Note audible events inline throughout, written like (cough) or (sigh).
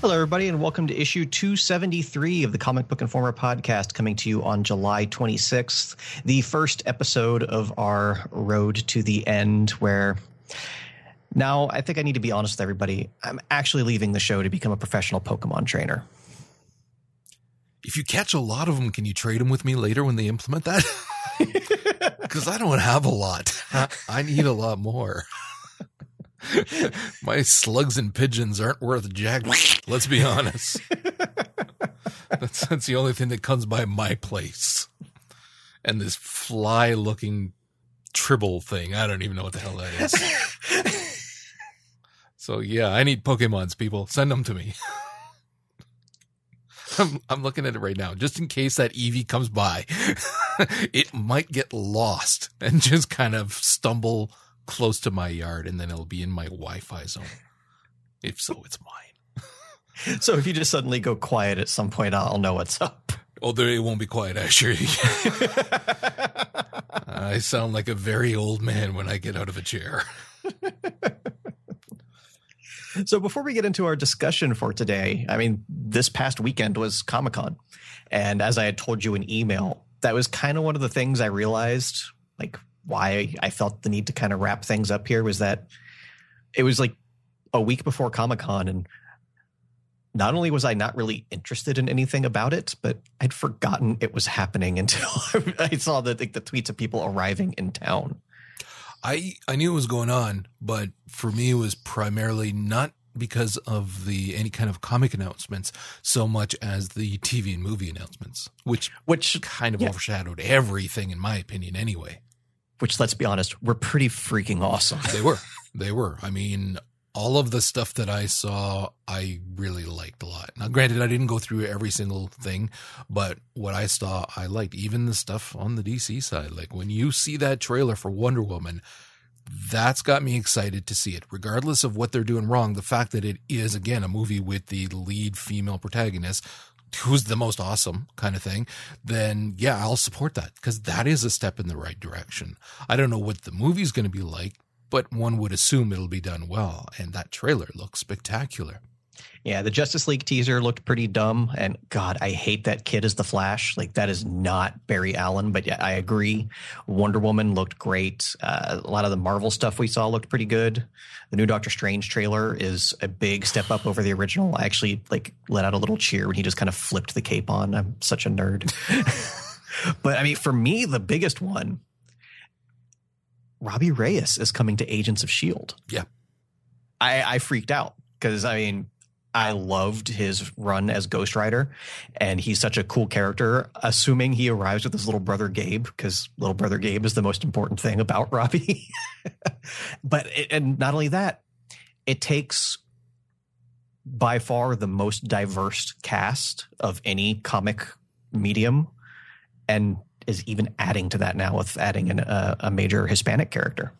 Hello, everybody, and welcome to issue 273 of the Comic Book Informer podcast, coming to you on July 26th, the first episode of our road to the end. Where now I think I need to be honest with everybody. I'm actually leaving the show to become a professional Pokemon trainer. If you catch a lot of them, can you trade them with me later when they implement that? (laughs) Because I don't have a lot. I need a lot more. (laughs) My slugs and pigeons aren't worth jack. Let's be honest. (laughs) That's, that's the only thing that comes by my place. And this fly looking tribble thing. I don't even know what the hell that is. (laughs) so yeah, I need Pokemons, people. Send them to me. I'm, I'm looking at it right now, just in case that Eevee comes by. it might get lost and just kind of stumble close to my yard and then it'll be in my Wi-Fi zone. If so, it's mine. (laughs) So if you just suddenly go quiet at some point, I'll know what's up. Oh, there it won't be quiet, I assure you. (laughs) I sound like a very old man when I get out of a chair. So before we get into our discussion for today, I mean, this past weekend was Comic Con. And as I had told you in email, that was kind of one of the things I realized, like why I felt the need to kind of wrap things up here was that it was like a week before Comic Con. And not only was I not really interested in anything about it, but I'd forgotten it was happening (laughs) until I saw the, the tweets of people arriving in town. I I knew it was going on, but for me it was primarily not because of the any kind of comic announcements so much as the TV and movie announcements, which Which kind of Yeah. overshadowed everything in my opinion anyway. Which let's be honest, were pretty freaking awesome. They were. they were. I mean, all of the stuff that I saw, I really liked a lot. Now, granted, I didn't go through every single thing, but what I saw, I liked. Even the stuff on the DC side. Like when you see that trailer for Wonder Woman, that's got me excited to see it. Regardless of what they're doing wrong, the fact that it is, again, a movie with the lead female protagonist who's the most awesome kind of thing, then yeah, I'll support that because that is a step in the right direction. I don't know what the movie's going to be like, but one would assume it'll be done well. And that trailer looks spectacular. Yeah, the Justice League teaser looked pretty dumb, and God, I hate that kid as the Flash. Like that is not Barry Allen, but yeah, I agree. Wonder Woman looked great. Uh, a lot of the Marvel stuff we saw looked pretty good. The new Doctor Strange trailer is a big step up over the original. I actually like let out a little cheer when he just kind of flipped the cape on. I'm such a nerd. (laughs) but I mean, for me, the biggest one, Robbie Reyes is coming to Agents of Shield. Yeah. I, I freaked out because I mean, I loved his run as Ghost Rider, and he's such a cool character. Assuming he arrives with his little brother Gabe, because little brother Gabe is the most important thing about (laughs) Robbie. but it, and not only that, it takes by far the most diverse cast of any comic medium, and is even adding to that now with adding an, a major Hispanic character.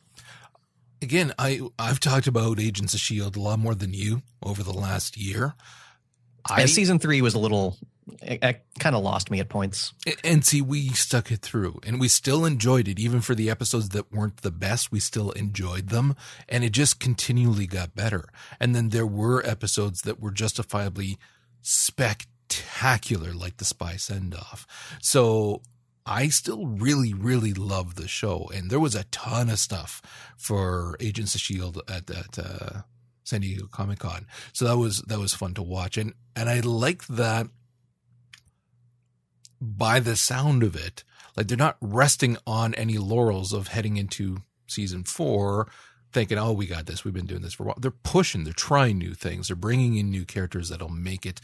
Again, I I've talked about Agents of Shield a lot more than you over the last year. I And season three was a little, it, it kind of lost me at points. and see we stuck it through and we still enjoyed it even for the episodes that weren't the best we still enjoyed them and it just continually got better and then there were episodes that were justifiably spectacular like the spy send off so I still really, really love the show, and there was a ton of stuff for Agents of Shield at that uh, San Diego Comic Con. So that was that was fun to watch, and and I like that by the sound of it, like they're not resting on any laurels of heading into season four, thinking, "Oh, we got this. We've been doing this for a while." They're pushing. They're trying new things. They're bringing in new characters that'll make it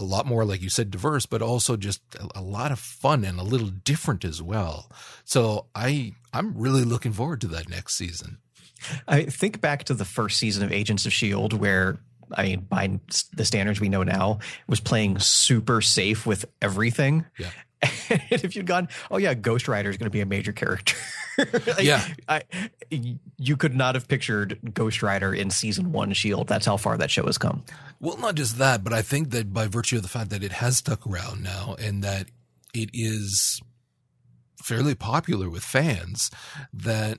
a lot more, like you said, diverse, but also just a, a lot of fun and a little different as well. So I I'm really looking forward to that next season. I think back to the first season of Agents of S.H.I.E.L.D., where, I mean, by the standards we know now, was playing super safe with everything. Yeah. (laughs) And if you'd gone, oh, yeah, Ghost Rider is going to be a major character, (laughs) Like, Yeah. I, you could not have pictured Ghost Rider in season one Shield. That's how far that show has come. Well, not just that, but I think that by virtue of the fact that it has stuck around now and that it is fairly popular with fans, that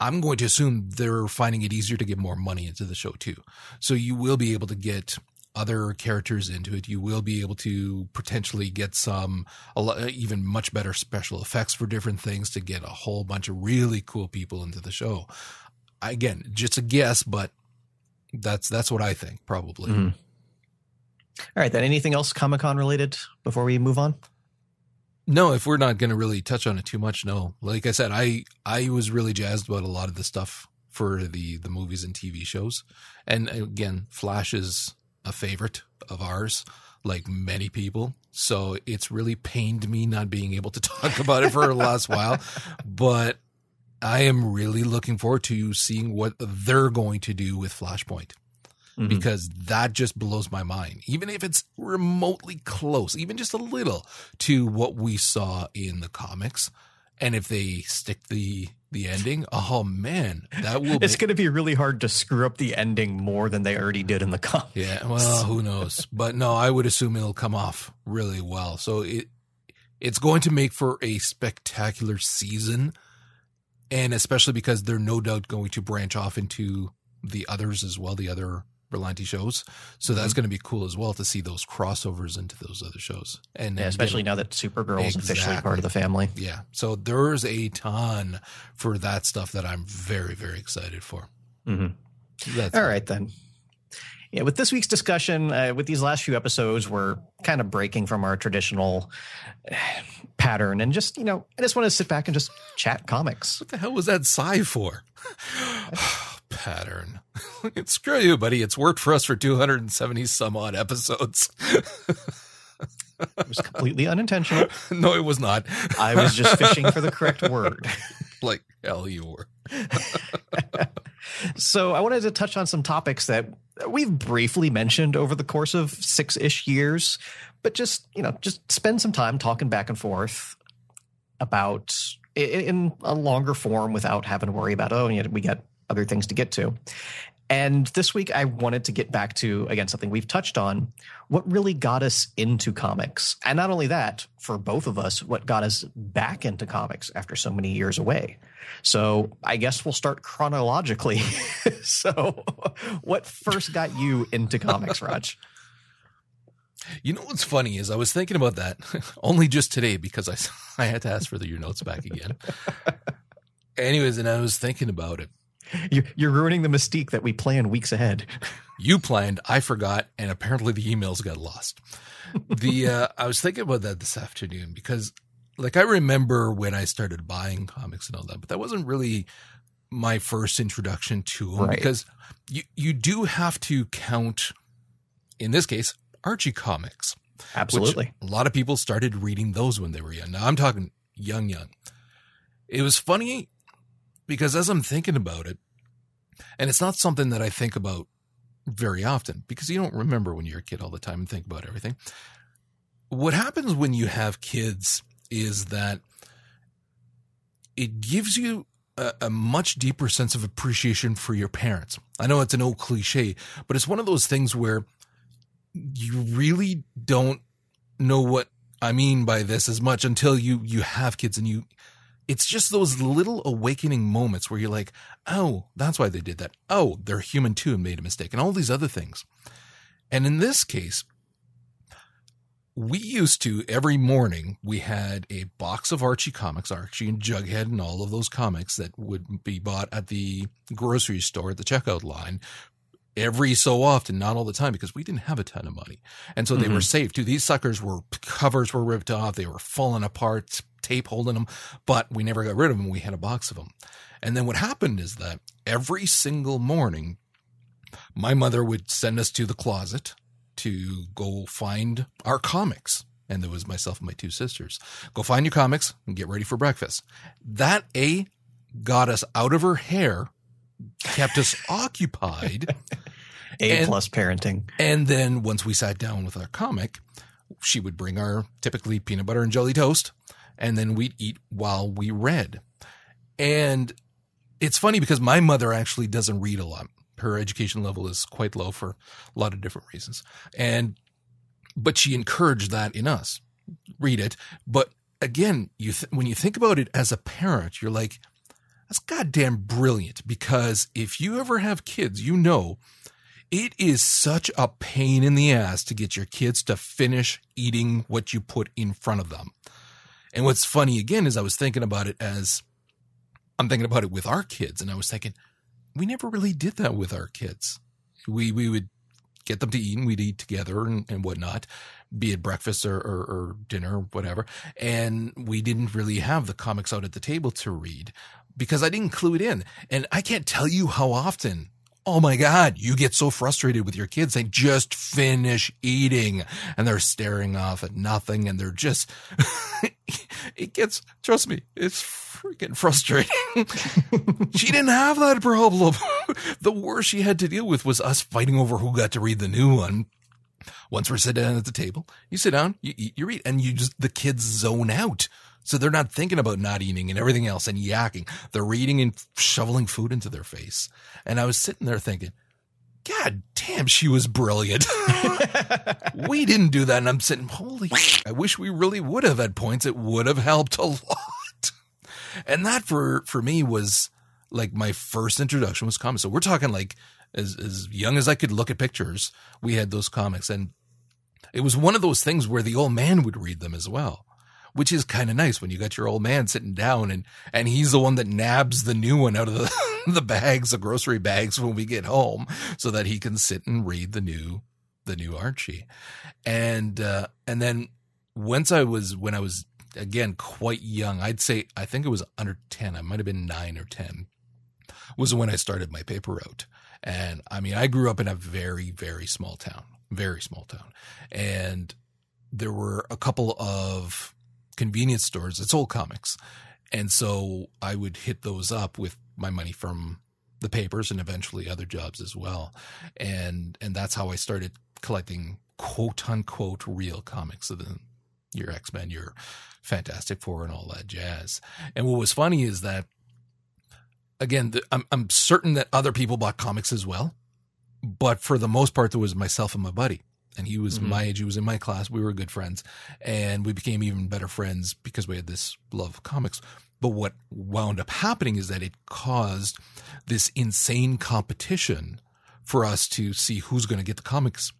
I'm going to assume they're finding it easier to get more money into the show too. So you will be able to get other characters into it. You will be able to potentially get some a lot, even much better special effects for different things to get a whole bunch of really cool people into the show. Again, just a guess, but that's that's what I think probably. Mhm. All right, then anything else Comic Con related before we move on? No, if we're not going to really touch on it too much, no. Like I said, I I was really jazzed about a lot of the stuff for the the movies and TV shows, and again, Flash is a favorite of ours, like many people. So it's really pained me not being able to (laughs) talk about it for the last while, but I am really looking forward to seeing what they're going to do with Flashpoint Mhm. because that just blows my mind. Even if it's remotely close, even just a little to what we saw in the comics, and if they stick the the ending, oh man, that will. It's going to be really hard to screw up the ending more than they already did in the comic. yeah. Well, who knows? But no, I would assume it'll come off really well. So it it's going to make for a spectacular season, and especially because they're no doubt going to branch off into the others as well, the other Berlanti shows. So that's going to be cool as well to see those crossovers into those other shows, and Yeah, especially now that Supergirl is officially part of the family. yeah. So there's a ton for that stuff that I'm very very excited for. Mhm. That's All right, then. Yeah, with this week's discussion, uh, with these last few episodes, we're kind of breaking from our traditional uh, pattern and just, you know, I just want to sit back and just chat comics. What the hell was that sigh for? Pattern. (laughs) Screw you, buddy. It's worked for us for 270 some odd episodes. (laughs) It was completely unintentional. (laughs) no, it was not. I was just fishing for the correct word. like hell you were. So I wanted to touch on some topics that we've briefly mentioned over the course of six ish years, but just, you know, just spend some time talking back and forth about in a longer form without having to worry about, oh, know, we got other things to get to. And this week I wanted to get back to, again, something we've touched on what really got us into comics. And not only that, for both of us, what got us back into comics after so many years away. So I guess we'll start chronologically. (laughs) so, what first got you into comics, Raj? You know what's funny is I was thinking about that (laughs) only just today because I (laughs) I had to ask for the, your notes back again. Anyways, and I was thinking about it. (laughs) You, you're ruining the mystique that we plan weeks ahead. (laughs) You planned, I forgot, and apparently the emails got lost. The (laughs) uh, I was thinking about that this afternoon because, like, I remember when I started buying comics and all that, but that wasn't really my first introduction to them Right. because you you do have to count, in this case, Archie comics. Absolutely. A lot of people started reading those when they were young. Now I'm talking young, young. It was funny because as I'm thinking about it, and it's not something that I think about very often because you don't remember when you're a kid all the time and think about everything. What happens when you have kids is that it gives you a, a much deeper sense of appreciation for your parents. I know it's an old cliche, but it's one of those things where you really don't know what I mean by this as much until you you have kids and you it's just those little awakening moments where you're like, "Oh, that's why they did that. Oh, they're human too and made a mistake." And all these other things. And in this case, we used to every morning we had a box of Archie comics, Archie and Jughead and all of those comics that would be bought at the grocery store at the checkout line every so often, not all the time, because we didn't have a ton of money. And so they were mm-hmm. safe too. These suckers were covers were ripped off, they were falling apart, tape holding them, but we never got rid of them. We had a box of them. And then what happened is that every single morning, my mother would send us to the closet to go find our comics. And there was myself and my two sisters. Go find your comics and get ready for breakfast. That A got us out of her hair, kept us occupied. (laughs) A And- plus parenting. And then once we sat down with our comic, she would bring our typically peanut butter and jelly toast, and then we'd eat while we read. And it's funny because my mother actually doesn't read a lot. Her education level is quite low for a lot of different reasons. And, but she encouraged that in us. Read it. But again, you, th- when you think about it as a parent, you're like, that's goddamn brilliant because if you ever have kids, you know it is such a pain in the ass to get your kids to finish eating what you put in front of them. And what's funny again is I was thinking about it as I'm thinking about it with our kids, and I was thinking, we never really did that with our kids. We we would get them to eat and we'd eat together and, and whatnot, be it breakfast or, or, or dinner or whatever. And we didn't really have the comics out at the table to read because I didn't clue it in. And I can't tell you how often Oh my God, you get so frustrated with your kids They just finish eating. And they're staring off at nothing and they're just, (laughs) it gets, trust me, it's freaking frustrating. (laughs) she didn't have that problem. (laughs) the worst she had to deal with was us fighting over who got to read the new one. Once we're sitting down at the table, you sit down, you eat, you read, and you just, the kids zone out. So they're not thinking about not eating and everything else and yakking. They're reading and shoveling food into their face. And I was sitting there thinking, God damn, she was brilliant. (laughs) we didn't do that. And I'm sitting, holy, I wish we really would have at points. It would have helped a (laughs) lot. And that for, for me was like my first introduction was comics. So we're talking like as, as young as I could look at pictures, we had those comics and it was one of those things where the old man would read them as well which is kind of nice when you got your old man sitting down and and he's the one that nabs the new one out of the (laughs) the bags, the grocery bags when we get home, so that he can sit and read the new the new Archie, and uh, and then once I was when I was again quite young, I'd say I think it was under ten, I might have been nine or ten, was when I started my paper route, and I mean I grew up in a very very small town, very small town, and there were a couple of convenience stores, it's sold comics. And so I would hit those up with my money from the papers and eventually other jobs as well. And and that's how I started collecting quote unquote real comics of the your X-Men, your Fantastic Four and all that jazz. And what was funny is that again, the, I'm I'm certain that other people bought comics as well, but for the most part there was myself and my buddy and he was mm-hmm. my age. He was in my class. We were good friends, and we became even better friends because we had this love of comics. But what wound up happening is that it caused this insane competition for us to see who's going to get the comics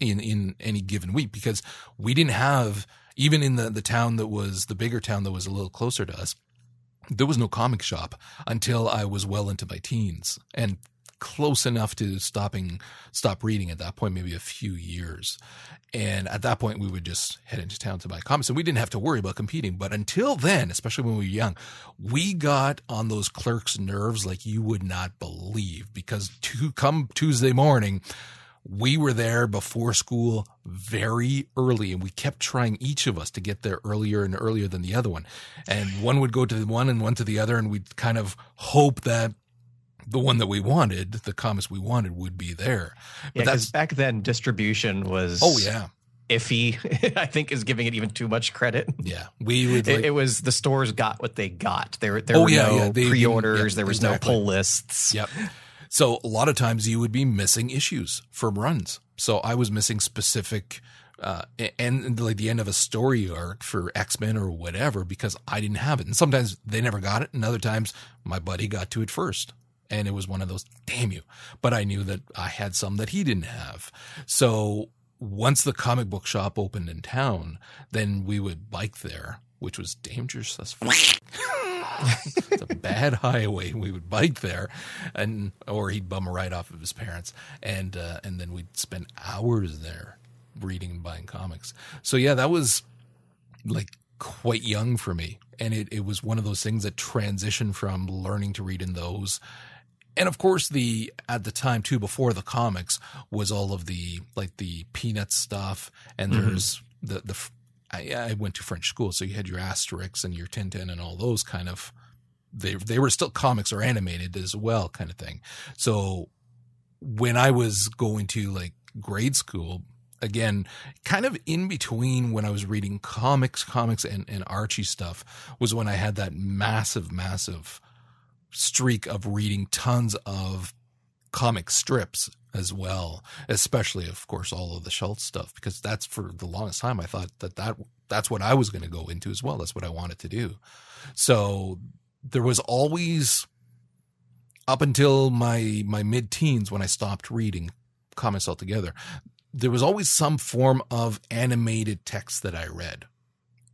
in in any given week because we didn't have even in the the town that was the bigger town that was a little closer to us there was no comic shop until I was well into my teens. And close enough to stopping stop reading at that point, maybe a few years. And at that point, we would just head into town to buy comics, and we didn't have to worry about competing. But until then, especially when we were young, we got on those clerks' nerves like you would not believe. Because to come Tuesday morning, we were there before school very early and we kept trying each of us to get there earlier and earlier than the other one. And one would go to the one and one to the other and we'd kind of hope that the one that we wanted, the comics we wanted would be there. But yeah, that's back then distribution was Oh yeah. Iffy, (laughs) I think, is giving it even too much credit. Yeah, we would. Like, it, it, was the stores got what they got. There, there oh, were yeah, no yeah. They, pre-orders. Yeah, there was exactly. no pull lists. Yep. So a lot of times you would be missing issues from runs. So I was missing specific uh, and, and like the end of a story arc for X Men or whatever because I didn't have it. And sometimes they never got it, and other times my buddy got to it first and it was one of those damn you but i knew that i had some that he didn't have so once the comic book shop opened in town then we would bike there which was dangerous as fuck. it's (laughs) a bad highway. We would bike there, and or he'd bum a ride off of his parents, and uh, and then we'd spend hours there reading and buying comics. So yeah, that was like quite young for me, and it it was one of those things that transitioned from learning to read in those and of course the at the time too before the comics was all of the like the peanut stuff and mm-hmm. there's the the I, I, went to French school so you had your Asterix and your Tintin and all those kind of they they were still comics or animated as well kind of thing so when I was going to like grade school again kind of in between when I was reading comics comics and, and Archie stuff was when I had that massive massive streak of reading tons of comic strips as well, especially of course all of the Schulz stuff because that's for the longest time I thought that that that's what I was going to go into as well. That's what I wanted to do. So there was always up until my my mid teens when I stopped reading comics altogether. There was always some form of animated text that I read,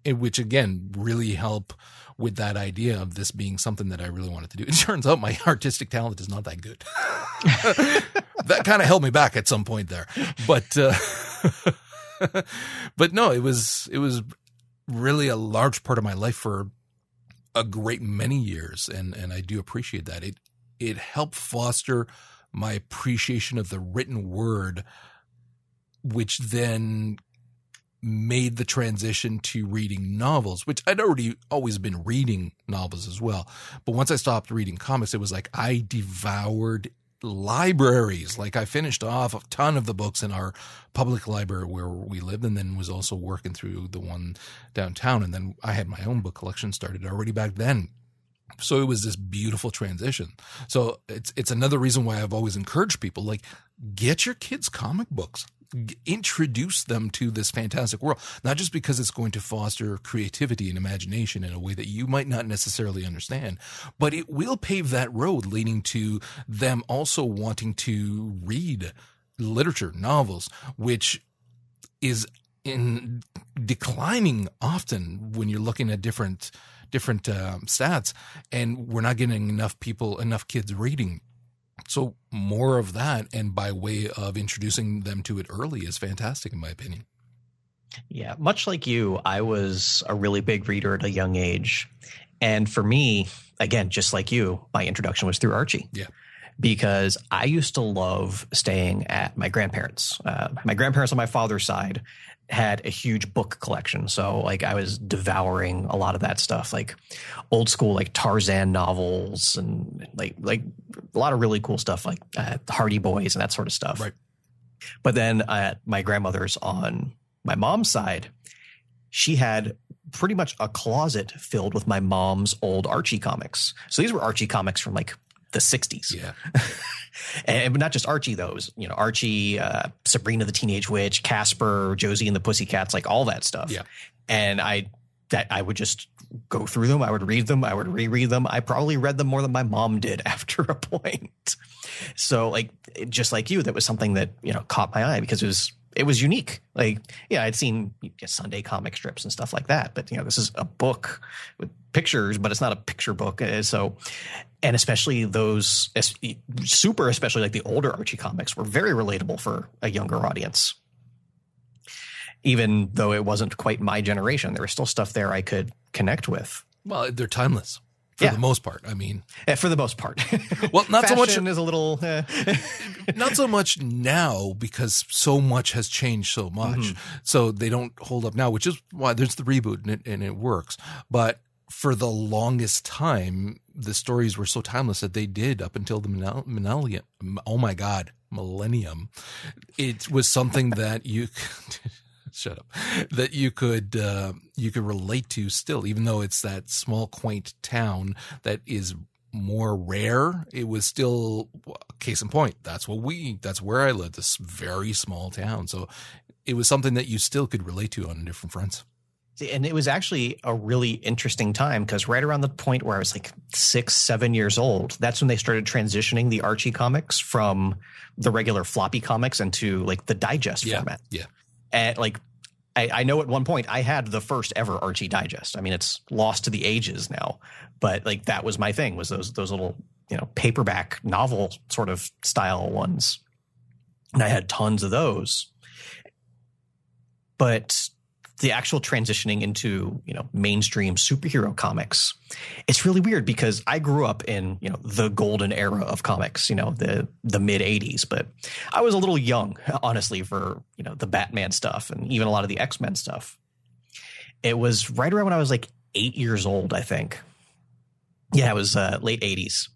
which again really help with that idea of this being something that I really wanted to do. (laughs) It turns out my artistic talent is not that good. (laughs) that kind of held me back at some point there, but uh, (laughs) but no, it was it was really a large part of my life for a great many years, and and I do appreciate that. It it helped foster my appreciation of the written word, which then made the transition to reading novels, which I'd already always been reading novels as well. But once I stopped reading comics, it was like I devoured libraries. Like I finished off a ton of the books in our public library where we lived and then was also working through the one downtown. And then I had my own book collection started already back then. So it was this beautiful transition. So it's it's another reason why I've always encouraged people like get your kids comic books introduce them to this fantastic world, not just because it's going to foster creativity and imagination in a way that you might not necessarily understand, but it will pave that road leading to them also wanting to read literature, novels, which is in declining often when you're looking at different different um, stats and we're not getting enough people enough kids reading so more of that, and by way of introducing them to it early, is fantastic in my opinion. Yeah, much like you, I was a really big reader at a young age, and for me, again, just like you, my introduction was through Archie. Yeah because I used to love staying at my grandparents. Uh, my grandparents on my father's side had a huge book collection. So like I was devouring a lot of that stuff, like old school like Tarzan novels and like like a lot of really cool stuff like uh, Hardy Boys and that sort of stuff. Right. But then at my grandmother's on my mom's side, she had pretty much a closet filled with my mom's old Archie comics. So these were Archie comics from like the 60s. Yeah. (laughs) and not just Archie, those, you know, Archie, uh, Sabrina the Teenage Witch, Casper, Josie and the Pussycats, like all that stuff. Yeah. And I, that I would just go through them. I would read them. I would reread them. I probably read them more than my mom did (laughs) after a point. So like, just like you, that was something that, you know, caught my eye because it was, it was unique. Like, yeah, I'd seen Sunday comic strips and stuff like that, but you know, this is a book with pictures, but it's not a picture book. Uh, so, and especially those super, especially like the older Archie comics were very relatable for a younger audience. Even though it wasn't quite my generation, there was still stuff there I could connect with. Well, they're timeless for yeah. the most part. I mean, yeah, for the most part. (laughs) well, not so much is a little, uh, (laughs) not so much now because so much has changed so much. Mm-hmm. So they don't hold up now, which is why there's the reboot and it, and it works. But for the longest time, the stories were so timeless that they did up until the millennium. Oh my God, millennium. It was something that you. (laughs) shut up that you could uh, you could relate to still even though it's that small quaint town that is more rare it was still case in point that's what we that's where i lived this very small town so it was something that you still could relate to on different fronts and it was actually a really interesting time because right around the point where I was like six, seven years old, that's when they started transitioning the Archie comics from the regular floppy comics into like the digest yeah, format. Yeah. And like I, I, know at one point I had the first ever Archie Digest. I mean, it's lost to the ages now, but like that was my thing was those those little you know paperback novel sort of style ones, and I had tons of those. But the actual transitioning into you know mainstream superhero comics it's really weird because i grew up in you know the golden era of comics you know the the mid 80s but i was a little young honestly for you know the batman stuff and even a lot of the x-men stuff. It was right around when i was like eight years old i think. Yeah it was uh, late 80s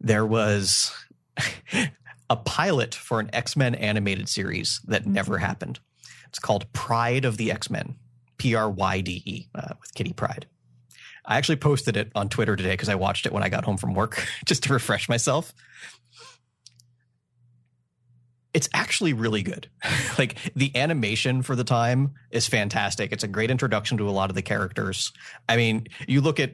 there was (laughs) a pilot for an x-men animated series that never happened. It's called Pryde of the X Men. P R Y D E uh, with Kitty Pryde. I actually posted it on Twitter today because I watched it when I got home from work (laughs) just to refresh myself. It's actually really good. (laughs) like the animation for the time is fantastic. It's a great introduction to a lot of the characters. I mean, you look at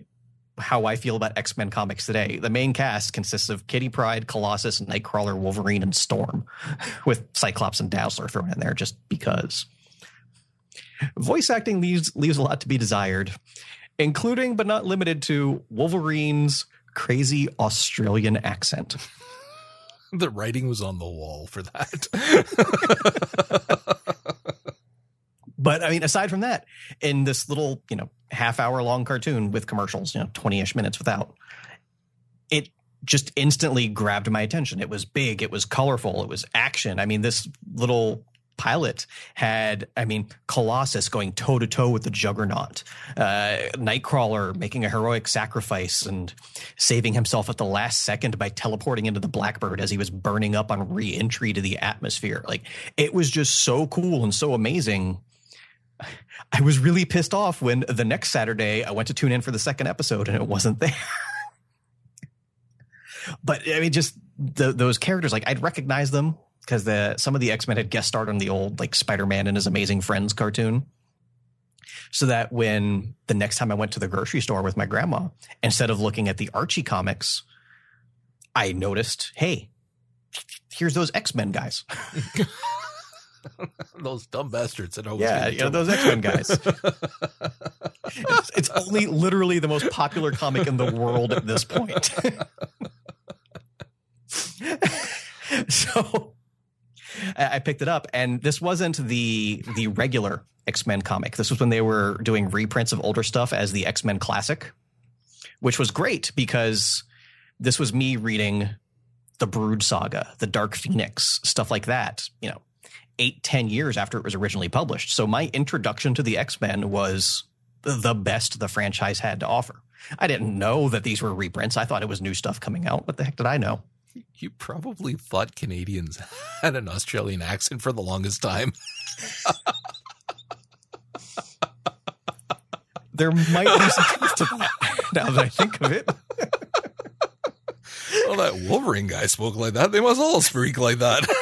how I feel about X Men comics today. The main cast consists of Kitty Pryde, Colossus, Nightcrawler, Wolverine, and Storm, (laughs) with Cyclops and Dazzler thrown in there just because. Voice acting leaves leaves a lot to be desired, including but not limited to Wolverine's crazy Australian accent. the writing was on the wall for that. (laughs) but I mean, aside from that, in this little, you know, half hour long cartoon with commercials, you know, 20 ish minutes without, it just instantly grabbed my attention. It was big, it was colorful, it was action. I mean, this little pilot had, I mean, Colossus going toe to toe with the Juggernaut, uh, Nightcrawler making a heroic sacrifice and saving himself at the last second by teleporting into the Blackbird as he was burning up on re entry to the atmosphere. Like, it was just so cool and so amazing. I was really pissed off when the next Saturday I went to tune in for the second episode and it wasn't there. (laughs) but I mean, just the, those characters, like I'd recognize them because the some of the X Men had guest starred on the old like Spider Man and His Amazing Friends cartoon. So that when the next time I went to the grocery store with my grandma, instead of looking at the Archie comics, I noticed, hey, here's those X Men guys. (laughs) those dumb bastards that always yeah, know, those X Men guys. (laughs) it's, it's only literally the most popular comic in the world at this point. (laughs) so I picked it up, and this wasn't the the regular X Men comic. This was when they were doing reprints of older stuff as the X Men Classic, which was great because this was me reading the Brood Saga, the Dark Phoenix, stuff like that. You know, eight ten years after it was originally published. So my introduction to the X Men was the best the franchise had to offer. I didn't know that these were reprints. I thought it was new stuff coming out. What the heck did I know? You probably thought Canadians (laughs) had an Australian accent for the longest time. (laughs) there might be some truth to that now that I think of it. well, that Wolverine guy spoke like that. They must all speak like that. (laughs)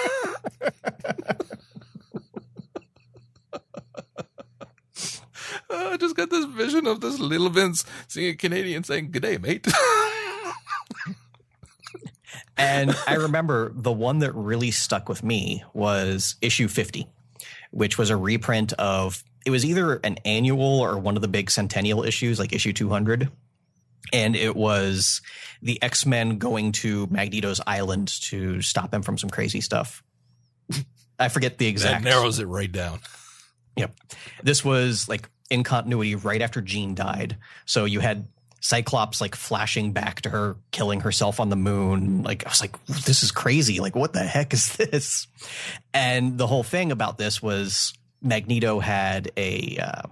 I just got this vision of this little Vince seeing a Canadian saying, Good day, mate. And (laughs) I remember the one that really stuck with me was issue 50, which was a reprint of it was either an annual or one of the big centennial issues, like issue 200. And it was the X Men going to Magneto's island to stop him from some crazy stuff. I forget the exact. That narrows it right down. Yep. This was like in continuity right after Jean died. So you had Cyclops like flashing back to her killing herself on the moon. Like I was like, this is crazy. Like what the heck is this? And the whole thing about this was Magneto had a uh,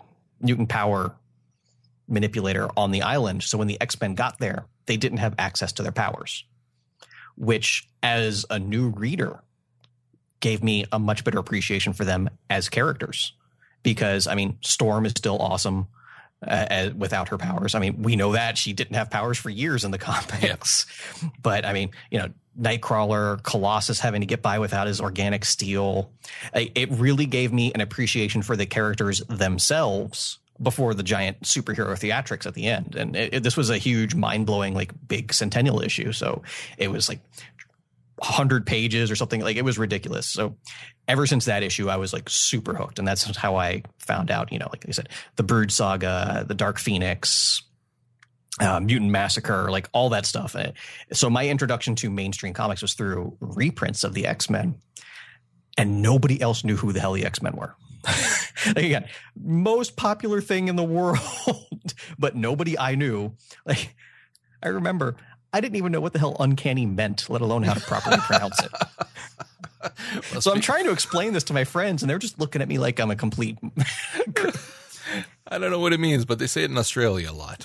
mutant power manipulator on the island. So when the X Men got there, they didn't have access to their powers, which as a new reader gave me a much better appreciation for them as characters. Because I mean, Storm is still awesome uh, without her powers. I mean, we know that she didn't have powers for years in the (laughs) comics, yeah. but I mean, you know, Nightcrawler, Colossus having to get by without his organic steel. It really gave me an appreciation for the characters themselves before the giant superhero theatrics at the end. And it, it, this was a huge, mind blowing, like big centennial issue. So it was like 100 pages or something like it was ridiculous. So ever since that issue, I was like super hooked. And that's how I found out, you know, like I said, the Brood Saga, the Dark Phoenix, uh, Mutant Massacre, like all that stuff. So my introduction to mainstream comics was through reprints of the X Men, and nobody else knew who the hell the X Men were. (laughs) like again, most popular thing in the (laughs) world, but nobody I knew. Like I remember, I didn't even know what the hell uncanny meant, let alone how to properly pronounce it. (laughs) well, so I'm trying to explain this to my friends, and they're just looking at me like I'm a complete. (laughs) I don't know what it means, but they say it in Australia a lot.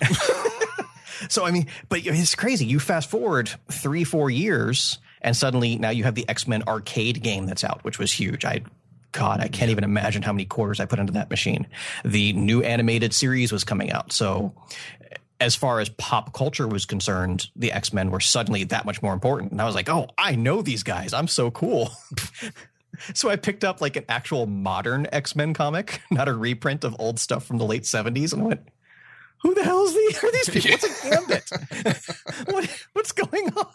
(laughs) so I mean, but it's crazy. You fast forward three, four years, and suddenly now you have the X Men arcade game that's out, which was huge. I God, I can't even imagine how many quarters I put into that machine. The new animated series was coming out. So as far as pop culture was concerned, the X Men were suddenly that much more important. And I was like, oh, I know these guys. I'm so cool. (laughs) so I picked up like an actual modern X Men comic, (laughs) not a reprint of old stuff from the late 70s, and I went, who the hell is these, (laughs) are these people? What's a gambit? what, what's going on?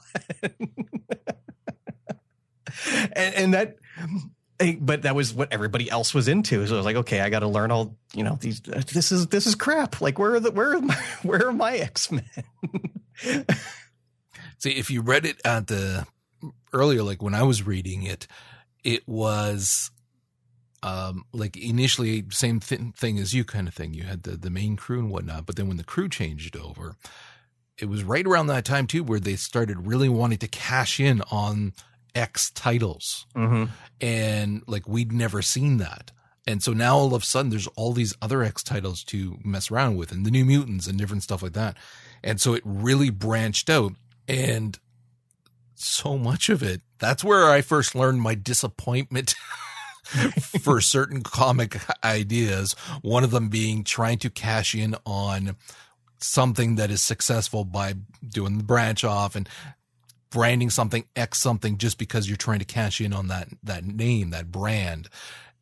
and, and that but that was what everybody else was into. So I was like, okay, I got to learn all, you know, these, this is, this is crap. Like where are the, where are my, (laughs) where are my X-Men? See, if you read it at the earlier, like when I was reading it, it was, um, like initially same th- thing as you kind of thing. You had the, the main crew and whatnot, but then when the crew changed over, it was right around that time too, where they started really wanting to cash in on X titles. Mm-hmm. And like we'd never seen that. And so now all of a sudden there's all these other X titles to mess around with and the new mutants and different stuff like that. And so it really branched out and so much of it. That's where I first learned my disappointment (laughs) for certain comic ideas. One of them being trying to cash in on something that is successful by doing the branch off and branding something X something just because you're trying to cash in on that that name, that brand,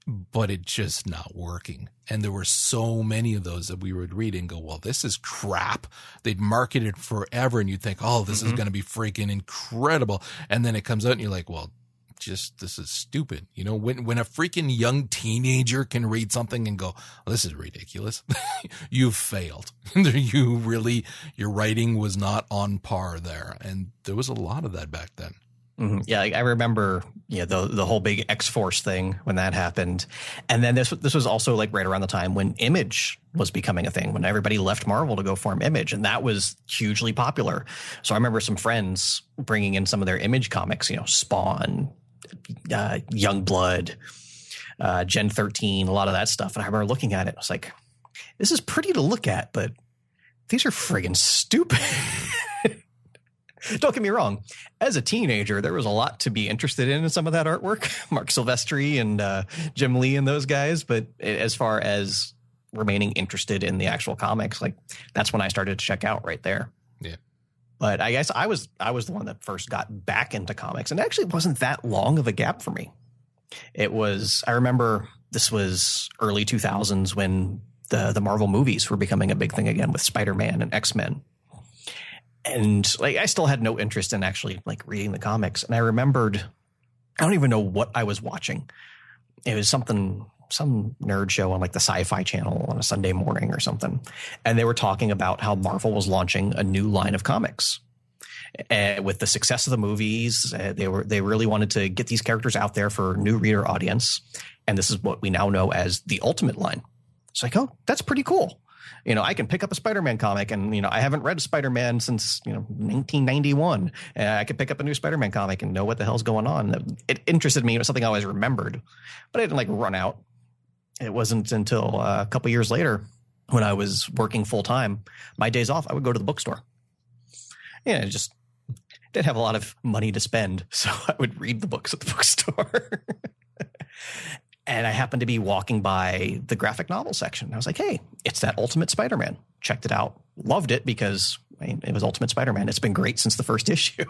but it just not working. And there were so many of those that we would read and go, well, this is crap. They'd market it forever and you'd think, oh, this mm-hmm. is going to be freaking incredible. And then it comes out and you're like, well, just this is stupid. You know, when when a freaking young teenager can read something and go, oh, "This is ridiculous," (laughs) you've failed. (laughs) you really your writing was not on par there, and there was a lot of that back then. Mm-hmm. Yeah, I remember, yeah, the the whole big X Force thing when that happened, and then this this was also like right around the time when Image was becoming a thing, when everybody left Marvel to go form Image, and that was hugely popular. So I remember some friends bringing in some of their Image comics, you know, Spawn, uh, Youngblood, uh, Gen 13, a lot of that stuff. And I remember looking at it, I was like, this is pretty to look at, but these are friggin' stupid. (laughs) Don't get me wrong. As a teenager, there was a lot to be interested in in some of that artwork, (laughs) Marc Silvestri and uh, Jim Lee and those guys. But as far as remaining interested in the actual comics, like that's when I started to check out right there. But I guess I was I was the one that first got back into comics, and actually it wasn't that long of a gap for me. It was I remember this was early 2000s when the the Marvel movies were becoming a big thing again with Spider-Man and X-Men. And like I still had no interest in actually like reading the comics. And I remembered I don't even know what I was watching. It was something some nerd show on like the sci-fi channel on a Sunday morning or something. And they were talking about how Marvel was launching a new line of comics. Uh, with the success of the movies, uh, they were they really wanted to get these characters out there for new reader audience, and this is what we now know as the Ultimate line. It's like, oh, that's pretty cool. You know, I can pick up a Spider-Man comic, and you know, I haven't read Spider-Man since you know 1991, and I could pick up a new Spider-Man comic and know what the hell's going on. It interested me. It was something I always remembered, but I didn't like run out it wasn't until uh, a couple years later when I was working full time, my days off, I would go to the bookstore. Yeah, I just didn't have a lot of money to spend, (laughs) so I would read the books at the (laughs) bookstore. and I happened to be walking by the graphic novel section. I was like, "Hey, it's that Ultimate Spider-Man." Checked it out, loved it because I mean, it was Ultimate Spider-Man. It's been great since the first (laughs) issue.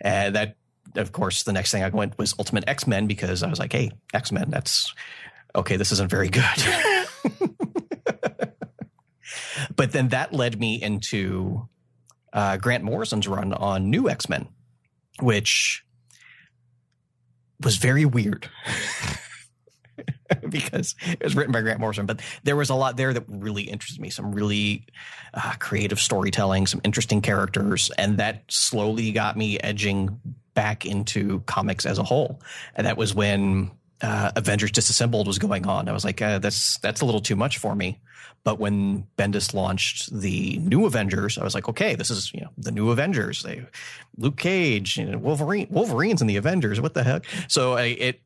and that, of course, the next thing I went was Ultimate X-Men because I was like, "Hey, X-Men, that's okay, this isn't very good. (laughs) but then that led me into uh, Grant Morrison's run on New X Men, which was very weird. (laughs) (laughs) because it was written by Grant Morrison, but there was a lot there that really interested me. Some really uh, creative storytelling, some interesting characters, and that slowly got me edging back into comics as a whole. And that was when uh, Avengers Disassembled was going on. I was like, uh, that's that's a little too much for me. But when Bendis launched the new Avengers, I was like, okay, this is you know the new Avengers. They, Luke Cage, you know, Wolverine, Wolverine's in the Avengers. What the heck? So I, it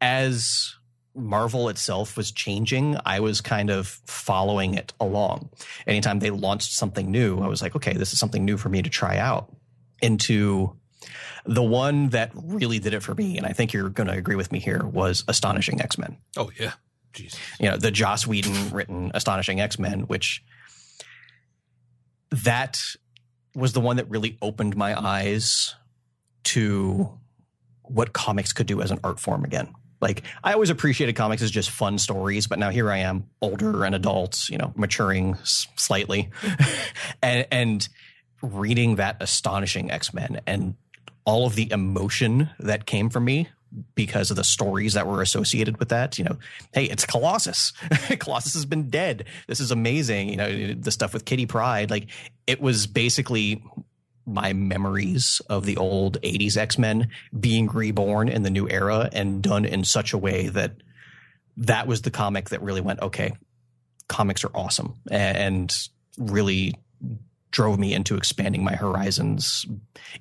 as Marvel itself was changing, I was kind of following it along. Anytime they launched something new, I was like, okay, this is something new for me to try out. Into the one that really did it for me, and I think you're going to agree with me here, was Astonishing X Men. Oh yeah, Jesus. You know the Joss Whedon written Astonishing X Men, which that was the one that really opened my eyes to what comics could do as an art form again. Like I always appreciated comics as just fun stories, but now here I am, older and adults, you know, maturing slightly, (laughs) and and reading that astonishing X Men and all of the emotion that came from me because of the stories that were associated with that. You know, hey, it's Colossus. (laughs) Colossus has been dead. This is amazing. You know, the stuff with Kitty Pryde, like it was basically my memories of the old 80s X-Men being reborn in the new era and done in such a way that that was the comic that really went, okay, comics are awesome and really drove me into expanding my horizons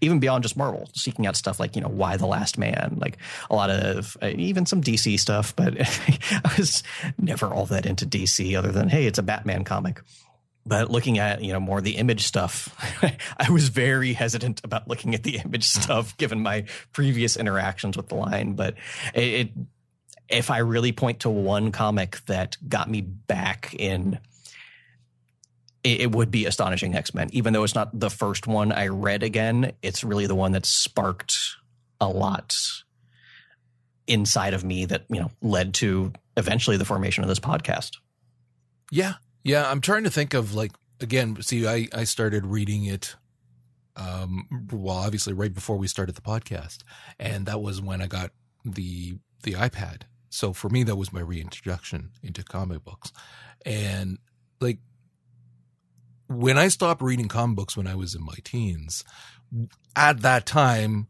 even beyond just Marvel, seeking out stuff like, you know, Y the Last Man, like a lot of uh, even some DC stuff, but (laughs) I was never all that into DC other than, hey, it's a Batman comic. But looking at, you know, more the image stuff, (laughs) I was very hesitant about looking at the image stuff given my previous interactions with the line. But it, it if I really point to one comic that got me back in it, it would be Astonishing X Men. Even though it's not the first one I read again, it's really the one that sparked a lot inside of me that you know led to eventually the formation of this podcast. Yeah, yeah. I'm trying to think of like again. See, I I started reading it. Um, well, obviously, right before we started the podcast, and that was when I got the the iPad. So for me, that was my reintroduction into comic books, and like when I stopped reading comic books when I was in my teens, at that time,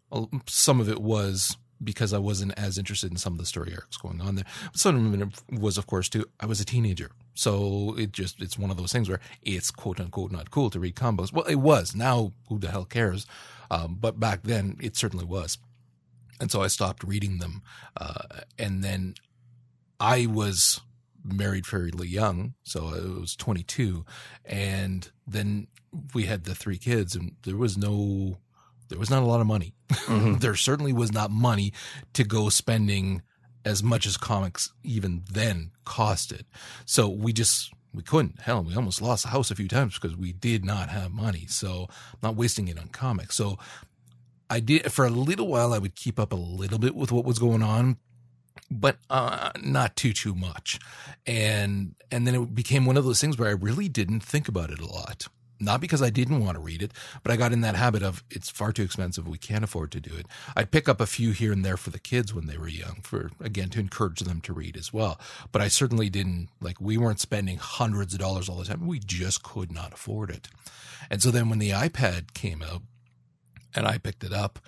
some of it was because I wasn't as interested in some of the story arcs going on there. But some of it was, of course, too, I was a teenager. So it just, it's one of those things where it's quote unquote not cool to read combos. Well, it was. Now, who the hell cares? Um, but back then, it certainly was. And so I stopped reading them. Uh, and then I was married fairly young, so I was 22, and then we had the three kids, and there was no, there was not a lot of money. Mm-hmm. (laughs) there certainly was not money to go spending as much as comics even then costed. So we just we couldn't. Hell, we almost lost the house a few times because we did not have money. So not wasting it on comics. So I did for a little while. I would keep up a little bit with what was going on, but uh, not too too much. And and then it became one of those things where I really didn't think about it a lot. Not because I didn't want to read it, but I got in that habit of it's far too expensive. We can't afford to do it. I'd pick up a few here and there for the kids when they were young, for again to encourage them to read as well. But I certainly didn't like we weren't spending hundreds of dollars all the time. We just could not afford it. And so then when the iPad came out, and I picked it up,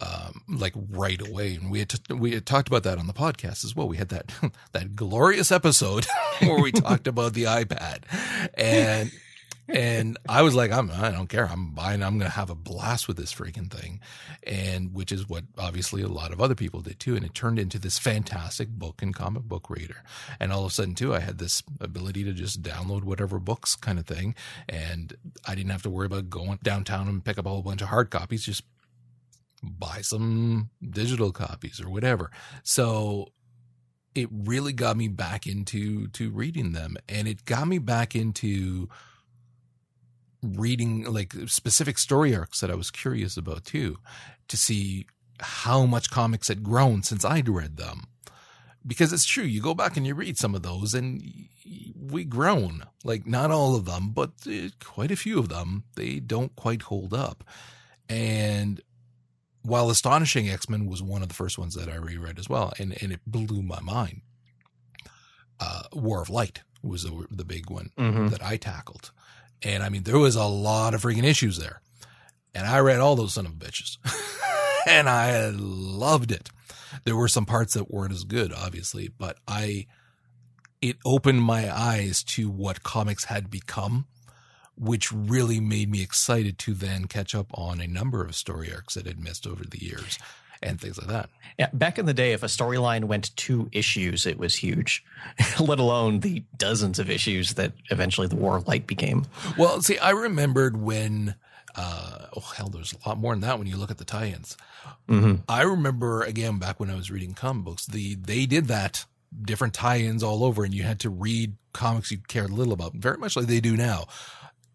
um, like right away. And we had t- we had talked about that on the podcast as well. We had that (laughs) that glorious episode (laughs) where we (laughs) talked about the iPad, and and I was like, I'm I don't care. I'm buying. I'm going to have a blast with this freaking thing, and which is what obviously a lot of other people did too. And it turned into this fantastic book and comic book reader. And all of a sudden too, I had this ability to just download whatever books kind of thing, and I didn't have to worry about going downtown and pick up a whole bunch of hard copies. Just buy some digital copies or whatever. So it really got me back into to reading them and it got me back into reading like specific story arcs that I was curious about too to see how much comics had grown since I'd read them. Because it's true, you go back and you read some of those and we grown. Like not all of them, but uh, quite a few of them, they don't quite hold up. And while Astonishing X Men was one of the first ones that I reread as well, and, and it blew my mind. Uh, War of Light was the, the big one mm-hmm. that I tackled. And I mean, there was a lot of freaking issues there. And I read all those son of bitches. (laughs) and I loved it. There were some parts that weren't as good, obviously, but I, it opened my eyes to what comics had become which really made me excited to then catch up on a number of story arcs that I'd missed over the years and things like that. Yeah, back in the day, if a storyline went two issues, it was huge, (laughs) let alone the dozens of issues that eventually the War of Light became. Well, see, I remembered when, uh, oh, hell, there's a lot more than that when you look at the tie ins. Mm-hmm. I remember, again, back when I was reading comic books, the they did that different tie ins all over, and you had to read comics you cared little about, very much like they do now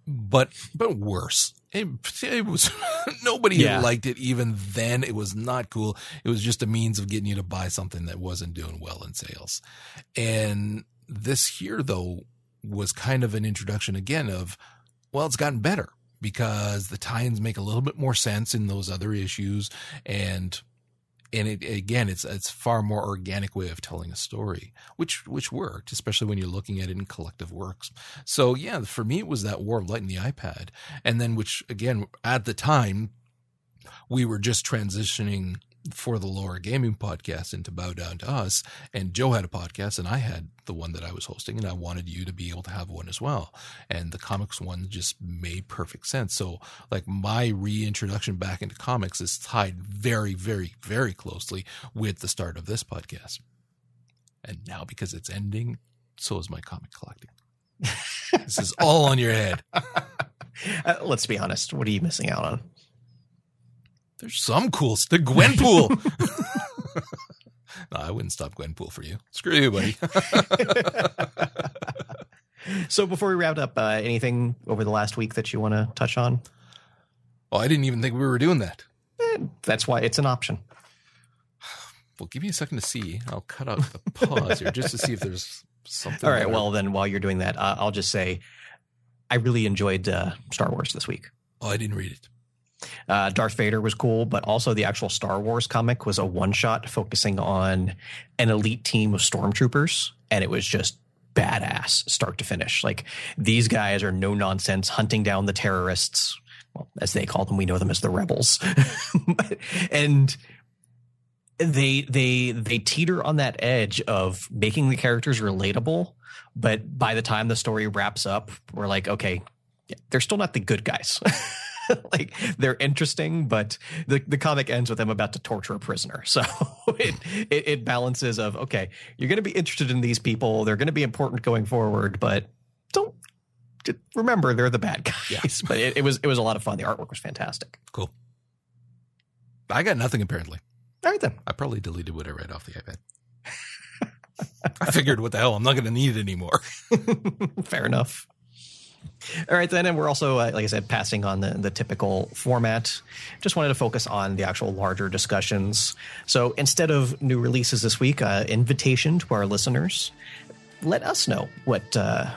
but but worse. It, it was (laughs) nobody Yeah. liked it even then. It was not cool. It was just a means of getting you to buy something that wasn't doing well in sales. And this here though was kind of an introduction again of well, it's gotten better because the tie-ins make a little bit more sense in those other issues and and it again it's it's far more organic way of telling a story which which worked especially when you're looking at it in collective works. So yeah for me it was that war of light in the ipad. And then which again at the time we were just transitioning for the Lore Gaming podcast and to Bow Down to Us. And Joe had a podcast, and I had the one that I was hosting, and I wanted you to be able to have one as well. And the comics one just made perfect sense. So, like, my reintroduction back into comics is tied very, very, very closely with the start of this podcast. And now, because it's ending, so is my comic collecting. (laughs) this is all on your head. (laughs) Uh, let's be honest. What are you missing out on? There's some cool stuff. Gwenpool. (laughs) no, I wouldn't stop Gwenpool for you. Screw you, buddy. (laughs) so before we wrap up, uh, anything over the last week that you want to touch on? oh, I didn't even think we were doing that. Eh, that's why it's an option. (sighs) Well, give me a second to see. I'll cut out the pause here just to see if there's something. All right. Well, then while you're doing that, uh, I'll just say I really enjoyed uh, Star Wars this week. oh, I didn't read it. Uh, Darth Vader was cool, but also the actual Star Wars comic was a one shot focusing on an elite team of stormtroopers, and it was just badass start to finish. Like these guys are no nonsense hunting down the terrorists, well, as they call them. We know them as the rebels, (laughs) and they they they teeter on that edge of making the characters relatable. But by the time the story wraps up, we're like, okay, they're still not the good guys. (laughs) (laughs) like they're interesting, but the, the comic ends with them about to torture a prisoner. So (laughs) it, it, it balances of, okay, you're going to be interested in these people. They're going to be important going forward, but don't remember they're the bad guys. Yeah. (laughs) But it, it was, it was a lot of fun. The artwork was fantastic. Cool. I got nothing apparently. All right, then. I probably deleted what I read off the iPad. I figured, what the hell? I'm not going to need it anymore. Fair enough. All right, then, and we're also, uh, like I said, passing on the, the typical format. Just wanted to focus on the actual larger discussions. So instead of new releases this week, uh, invitation to our listeners. Let us know what uh,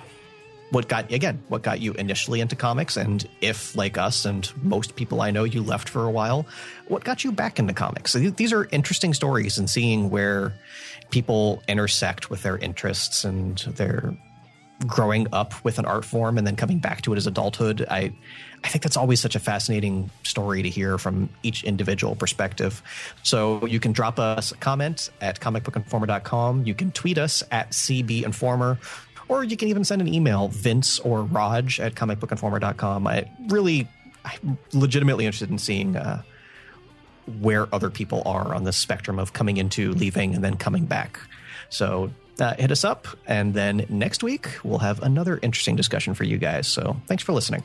what got again what got you initially into comics, and if like us and most people I know, you left for a while, what got you back into comics? So th- these are interesting stories, and seeing where people intersect with their interests and their growing up with an art form and then coming back to it as adulthood. I I think that's always such a fascinating story to hear from each individual perspective. So you can drop us a comment at comicbookinformer.com. You can tweet us at cbinformer. Or you can even send an email, Vince or Raj at comicbookinformer.com. I really, I'm legitimately interested in seeing uh, where other people are on the spectrum of coming into, leaving, and then coming back. So uh, hit us up. And then next week, we'll have another interesting discussion for you guys. So thanks for listening.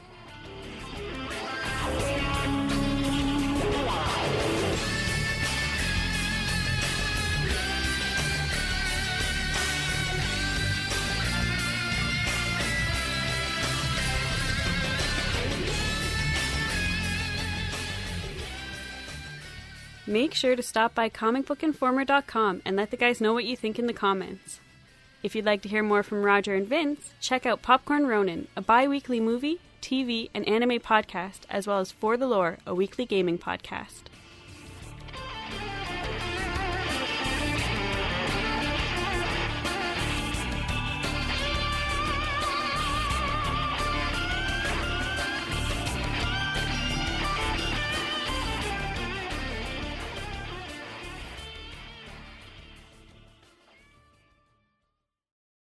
Make sure to stop by comicbookinformer.com and let the guys know what you think in the comments. If you'd like to hear more from Roger and Vince, check out Popcorn Ronin, a bi weekly movie, TV, and anime podcast, as well as For the Lore, a weekly gaming podcast.